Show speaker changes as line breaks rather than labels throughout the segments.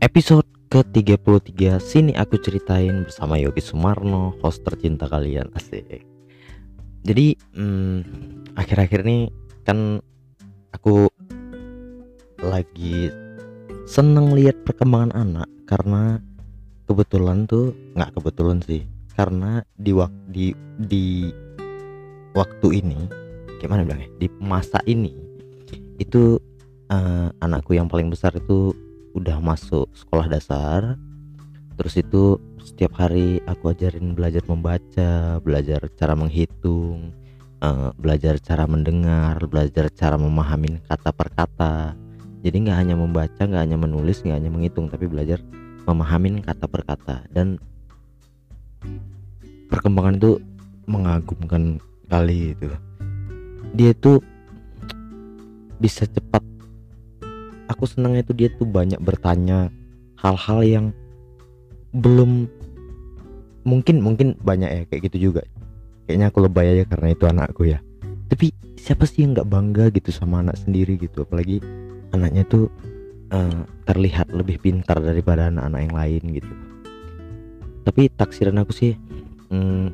Episode ke-33 Sini aku ceritain bersama Yogi Sumarno Host tercinta kalian. Asik. Jadi hmm, Akhir-akhir ini Kan Aku Lagi Seneng lihat perkembangan anak Karena Kebetulan tuh nggak kebetulan sih Karena di waktu di, di Waktu ini Gimana bilangnya Di masa ini Itu uh, Anakku yang paling besar itu udah masuk sekolah dasar terus itu setiap hari aku ajarin belajar membaca belajar cara menghitung uh, belajar cara mendengar belajar cara memahami kata per kata. Jadi nggak hanya membaca nggak hanya menulis nggak hanya menghitung tapi belajar memahami kata per kata. Dan perkembangan itu mengagumkan kali itu. Dia itu bisa cepat aku senang itu dia tuh banyak bertanya hal-hal yang belum mungkin mungkin banyak ya kayak gitu juga. Kayaknya aku lebay aja karena itu anakku ya. Tapi siapa sih yang nggak bangga gitu sama anak sendiri gitu? Apalagi anaknya tuh uh, terlihat lebih pintar daripada anak-anak yang lain gitu. Tapi taksiran aku sih hmm,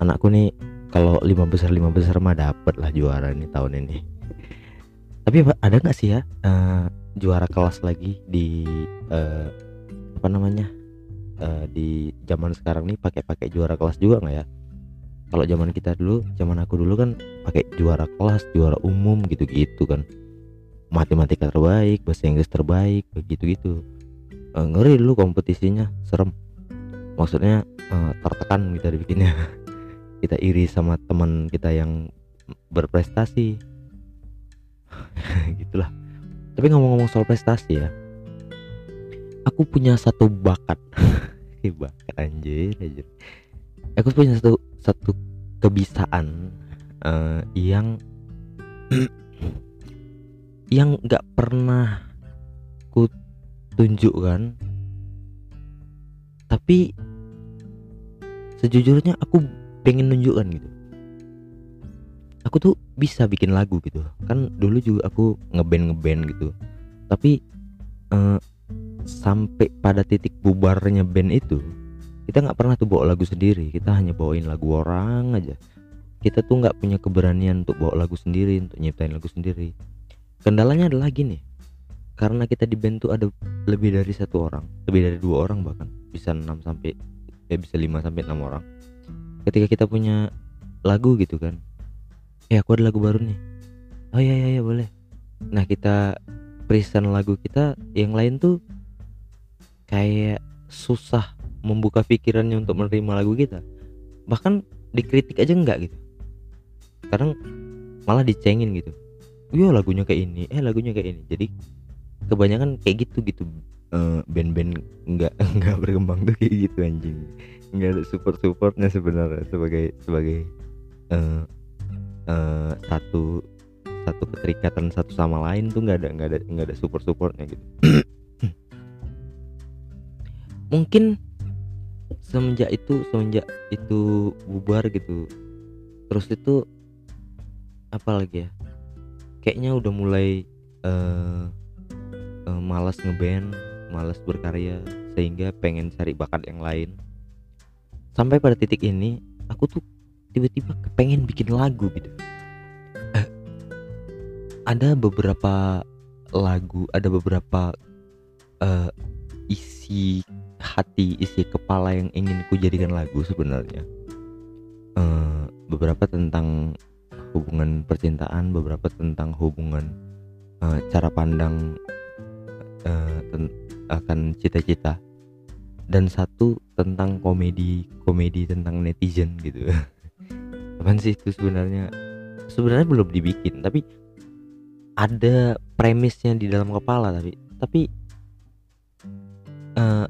anakku nih kalau lima besar lima besar mah dapet lah juara nih tahun ini. Tapi ada nggak sih ya uh, juara kelas lagi di uh, apa namanya uh, di zaman sekarang nih pakai pakai juara kelas juga nggak ya? Kalau zaman kita dulu zaman aku dulu kan pakai juara kelas juara umum gitu-gitu kan. Matematika terbaik bahasa Inggris terbaik begitu gitu uh, ngeri dulu kompetisinya serem. Maksudnya uh, tertekan kita dibikinnya kita iri sama teman kita yang berprestasi. Gitulah tapi ngomong-ngomong soal prestasi ya. Aku punya satu bakat. Bakat anjir anjir. Aku punya satu satu kebiasaan uh, yang yang nggak pernah ku tunjukkan. Tapi sejujurnya aku pengen nunjukkan gitu. Aku tuh bisa bikin lagu gitu. Kan dulu juga aku ngeband ngeband gitu. Tapi uh, sampai pada titik bubarnya band itu kita nggak pernah tuh bawa lagu sendiri. Kita hanya bawain lagu orang aja. Kita tuh nggak punya keberanian untuk bawa lagu sendiri untuk nyiptain lagu sendiri. Kendalanya adalah gini karena kita di band tuh ada lebih dari satu orang lebih dari dua orang bahkan. Bisa enam sampai ya bisa lima sampai enam orang. Ketika kita punya lagu gitu kan eh aku ada lagu baru nih. Oh iya iya iya boleh. Nah kita present lagu kita yang lain tuh kayak susah membuka pikirannya untuk menerima lagu kita. Bahkan dikritik aja enggak gitu. Sekarang malah dicengin gitu. Yo lagunya kayak ini. Eh lagunya kayak ini. Jadi kebanyakan kayak gitu gitu. Uh, band-band nggak nggak berkembang tuh kayak gitu anjing. Nggak ada support supportnya sebenarnya sebagai sebagai uh, uh, satu satu keterikatan satu sama lain tuh nggak ada nggak ada nggak ada support supportnya gitu. Mungkin semenjak itu semenjak itu bubar gitu terus itu apa lagi ya? Kayaknya udah mulai uh, uh, malas ngeband malas berkarya sehingga pengen cari bakat yang lain. Sampai pada titik ini aku tuh tiba-tiba kepengen bikin lagu gitu. Eh, ada beberapa lagu ada beberapa uh, isi hati isi kepala yang ingin ku jadikan lagu sebenarnya. Uh, beberapa tentang hubungan percintaan beberapa tentang hubungan uh, cara pandang uh, akan cita-cita dan satu tentang komedi komedi tentang netizen gitu Apaan sih itu sebenarnya? Sebenarnya belum dibikin, tapi ada premisnya di dalam kepala tapi tapi uh,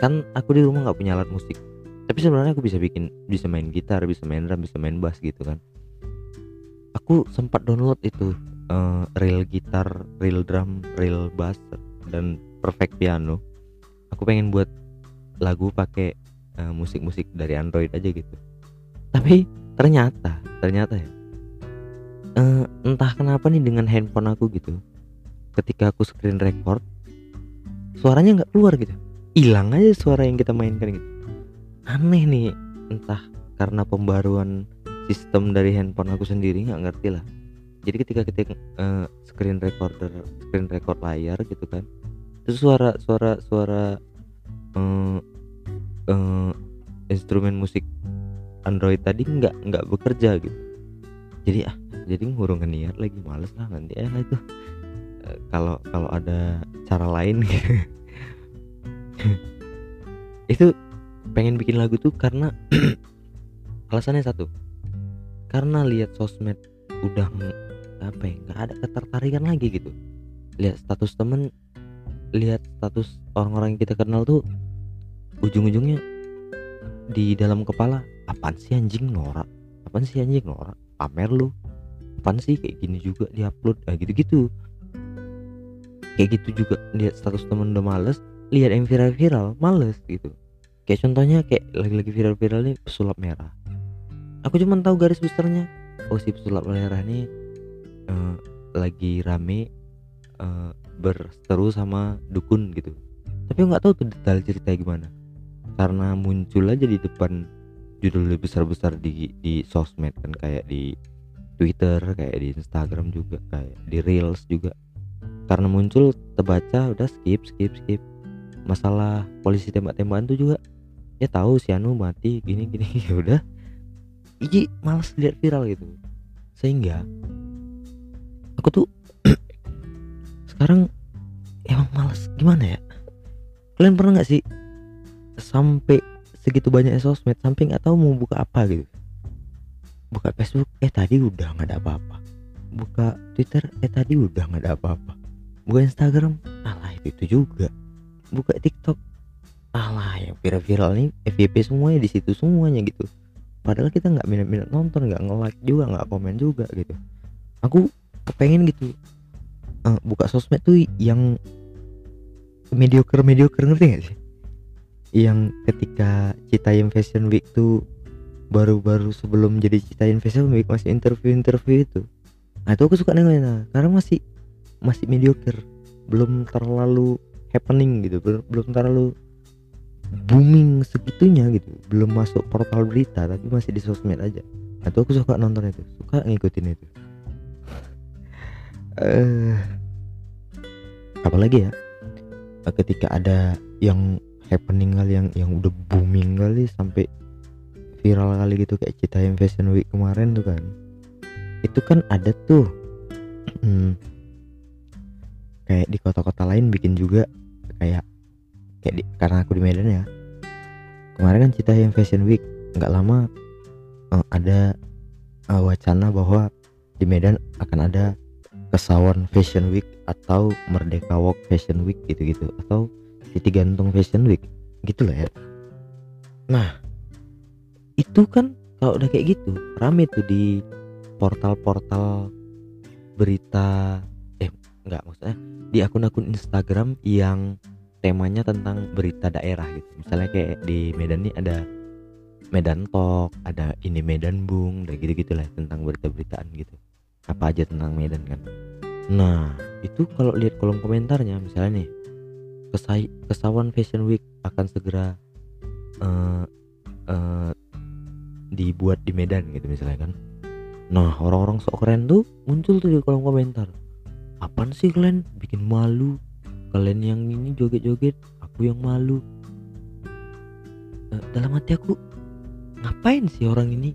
kan aku di rumah nggak punya alat musik. Tapi sebenarnya aku bisa bikin bisa main gitar bisa main drum bisa main bass gitu kan. Aku sempat download itu uh, real gitar real drum real bass dan perfect piano. Aku pengen buat lagu pakai uh, musik-musik dari Android aja gitu tapi ternyata ternyata ya uh, entah kenapa nih dengan handphone aku gitu ketika aku screen record suaranya nggak keluar gitu. Hilang aja suara yang kita mainkan gitu. Aneh nih entah karena pembaruan sistem dari handphone aku sendiri nggak ngerti lah. Jadi ketika kita uh, screen recorder screen record layar gitu kan terus suara suara suara uh, uh, instrumen musik Android tadi nggak nggak bekerja gitu. Jadi ah jadi ngurung niat lagi males lah nanti ya itu. Kalau kalau ada cara lain gitu. Itu pengen bikin lagu tuh karena alasannya satu. Karena lihat sosmed udah apa ya nggak ada ketertarikan lagi gitu. Lihat status temen lihat status orang-orang yang kita kenal tuh ujung-ujungnya di dalam kepala apaan sih anjing norak? Apaan sih anjing norak? Pamer lu. Apaan sih kayak gini juga diupload nah gitu-gitu. Kayak gitu juga lihat status temen udah males lihat yang viral-viral males gitu. Kayak contohnya kayak lagi-lagi viral-viral nih pesulap merah. Aku cuma tahu garis besarnya. Oh si pesulap merah ini uh, lagi rame uh, berseteru sama dukun gitu. Tapi nggak tahu tuh detail ceritanya gimana. Karena muncul aja di depan judul besar-besar di di sosmed kan kayak di Twitter kayak di Instagram juga kayak di Reels juga. Karena muncul terbaca udah skip skip skip. Masalah polisi tembak-tembakan tuh juga ya tahu si Anu mati gini gini ya udah. Iji malas lihat viral gitu. Sehingga aku tuh sekarang emang males. Gimana ya? Kalian pernah nggak sih sampai segitu banyak sosmed sampai nggak tahu mau buka apa gitu. Buka Facebook eh tadi udah nggak ada apa-apa. Buka Twitter eh tadi udah nggak ada apa-apa. Buka Instagram alah itu, itu juga. Buka TikTok alah yang viral-viral nih FYP semuanya di situ semuanya gitu. Padahal kita nggak minat-minat nonton nggak nge-like juga nggak komen juga gitu. Aku kepengen gitu uh, buka sosmed tuh yang mediocre mediocre ngerti gak sih yang ketika Citayam Fashion Week tuh baru-baru sebelum jadi Citayam Fashion Week masih interview-interview itu. Nah itu aku suka nengoknya karena masih masih mediocre belum terlalu happening gitu belum, terlalu booming segitunya gitu belum masuk portal berita tapi masih di sosmed aja. Atau aku suka nonton itu suka ngikutin itu. Uh, apalagi ya ketika ada yang happening kali yang yang udah booming kali sampai viral kali gitu kayak Citayam Fashion Week kemarin tuh kan. Itu kan ada tuh hmm, kayak di kota-kota lain bikin juga kayak kayak di, karena aku di Medan ya. Kemarin kan yang Fashion Week nggak lama uh, ada uh, wacana bahwa di Medan akan ada Kesawan Fashion Week atau Merdeka Walk Fashion Week gitu-gitu atau titik gantung Fashion Week. Gitu lah ya. Nah itu kan kalau udah kayak gitu rame tuh di portal-portal berita eh nggak maksudnya di akun-akun Instagram yang temanya tentang berita daerah gitu. Misalnya kayak di Medan nih ada Medan Talk ada ini Medan Bung dan gitu gitulah tentang berita-beritaan gitu. Apa aja tentang Medan kan. Nah itu kalau lihat kolom komentarnya misalnya nih kesai kesawan Fashion Week akan segera uh, uh, dibuat di Medan gitu misalnya kan. Nah orang-orang sok keren tuh muncul tuh di kolom komentar. Apaan sih kalian bikin malu. Kalian yang ini joget-joget aku yang malu. Uh, dalam hati aku ngapain sih orang ini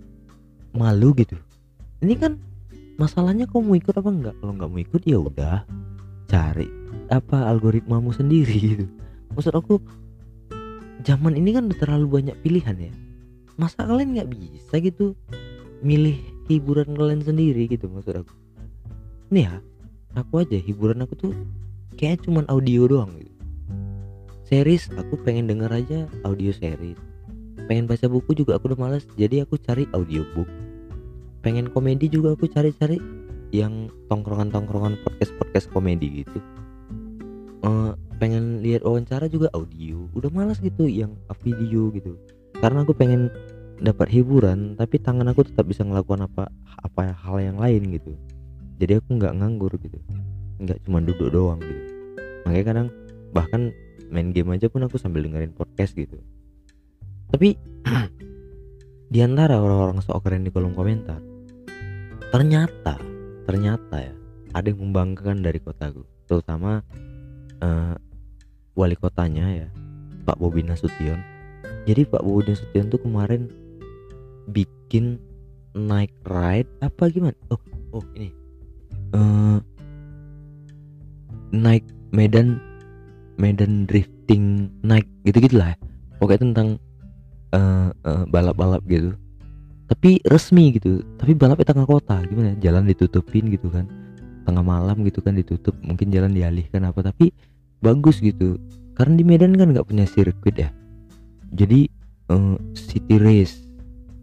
malu gitu? Ini kan masalahnya kamu mau ikut apa enggak? Kalau nggak mau ikut ya udah cari apa algoritmamu sendiri gitu. Maksud aku zaman ini kan udah terlalu banyak pilihan ya. Masa kalian nggak bisa gitu milih hiburan kalian sendiri gitu maksud aku? Nih ya aku aja hiburan aku tuh kayak cuman audio doang gitu. Series aku pengen denger aja audio series. Pengen baca buku juga aku udah males jadi aku cari audiobook. Pengen komedi juga aku cari-cari yang tongkrongan-tongkrongan podcast-podcast komedi gitu uh, pengen lihat wawancara juga audio. Udah malas gitu yang video gitu. Karena aku pengen dapat hiburan tapi tangan aku tetap bisa melakukan apa apa hal yang lain gitu. Jadi aku nggak nganggur gitu. Nggak cuma duduk doang gitu. Makanya kadang bahkan main game aja pun aku sambil dengerin podcast gitu. Tapi di antara orang-orang sok keren di kolom komentar ternyata ternyata ya ada yang membanggakan dari kotaku terutama uh, wali kotanya ya Pak Bobi Nasution. Jadi Pak Bobi Nasution tuh kemarin bikin naik ride apa gimana? Oh oh ini. Uh, naik medan medan drifting naik gitu gitulah ya. pokoknya tentang uh, uh, balap-balap gitu. Tapi resmi gitu. Tapi balap di tengah kota gimana? Jalan ditutupin gitu kan tengah malam gitu kan ditutup mungkin jalan dialihkan apa tapi bagus gitu. Karena di Medan kan nggak punya sirkuit ya. Jadi uh, city race.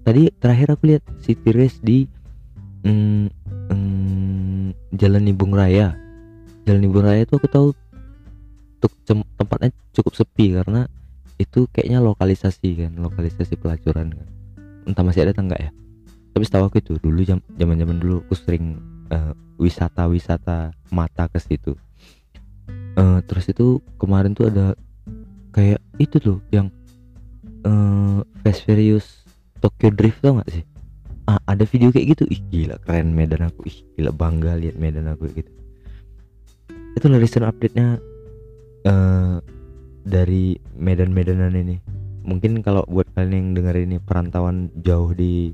Tadi terakhir aku lihat city race di um, um, jalan Nibung Raya. Jalan Nibung Raya itu aku tahu untuk tempatnya cukup sepi karena itu kayaknya lokalisasi kan lokalisasi pelacuran kan. Entah masih ada atau enggak ya. Tapi setahu aku itu dulu zaman zaman dulu aku sering uh, wisata wisata mata ke situ. Uh, terus itu kemarin tuh ada kayak itu tuh yang uh, Fast Furious Tokyo Drift tau gak sih? Ah, ada video kayak gitu. Ih gila keren Medan aku. Ih gila bangga lihat Medan aku gitu. Itu recent update nya uh, dari Medan-Medanan ini. Mungkin kalau buat kalian yang dengar ini perantauan jauh di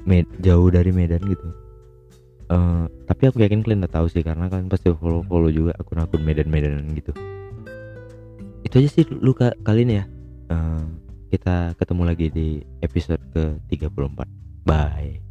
Med jauh dari Medan gitu uh, tapi aku yakin kalian udah tahu sih karena kalian pasti follow follow juga akun-akun Medan-Medanan gitu. Itu aja sih luka kali ini ya. Uh, kita ketemu lagi di episode ke 34 bye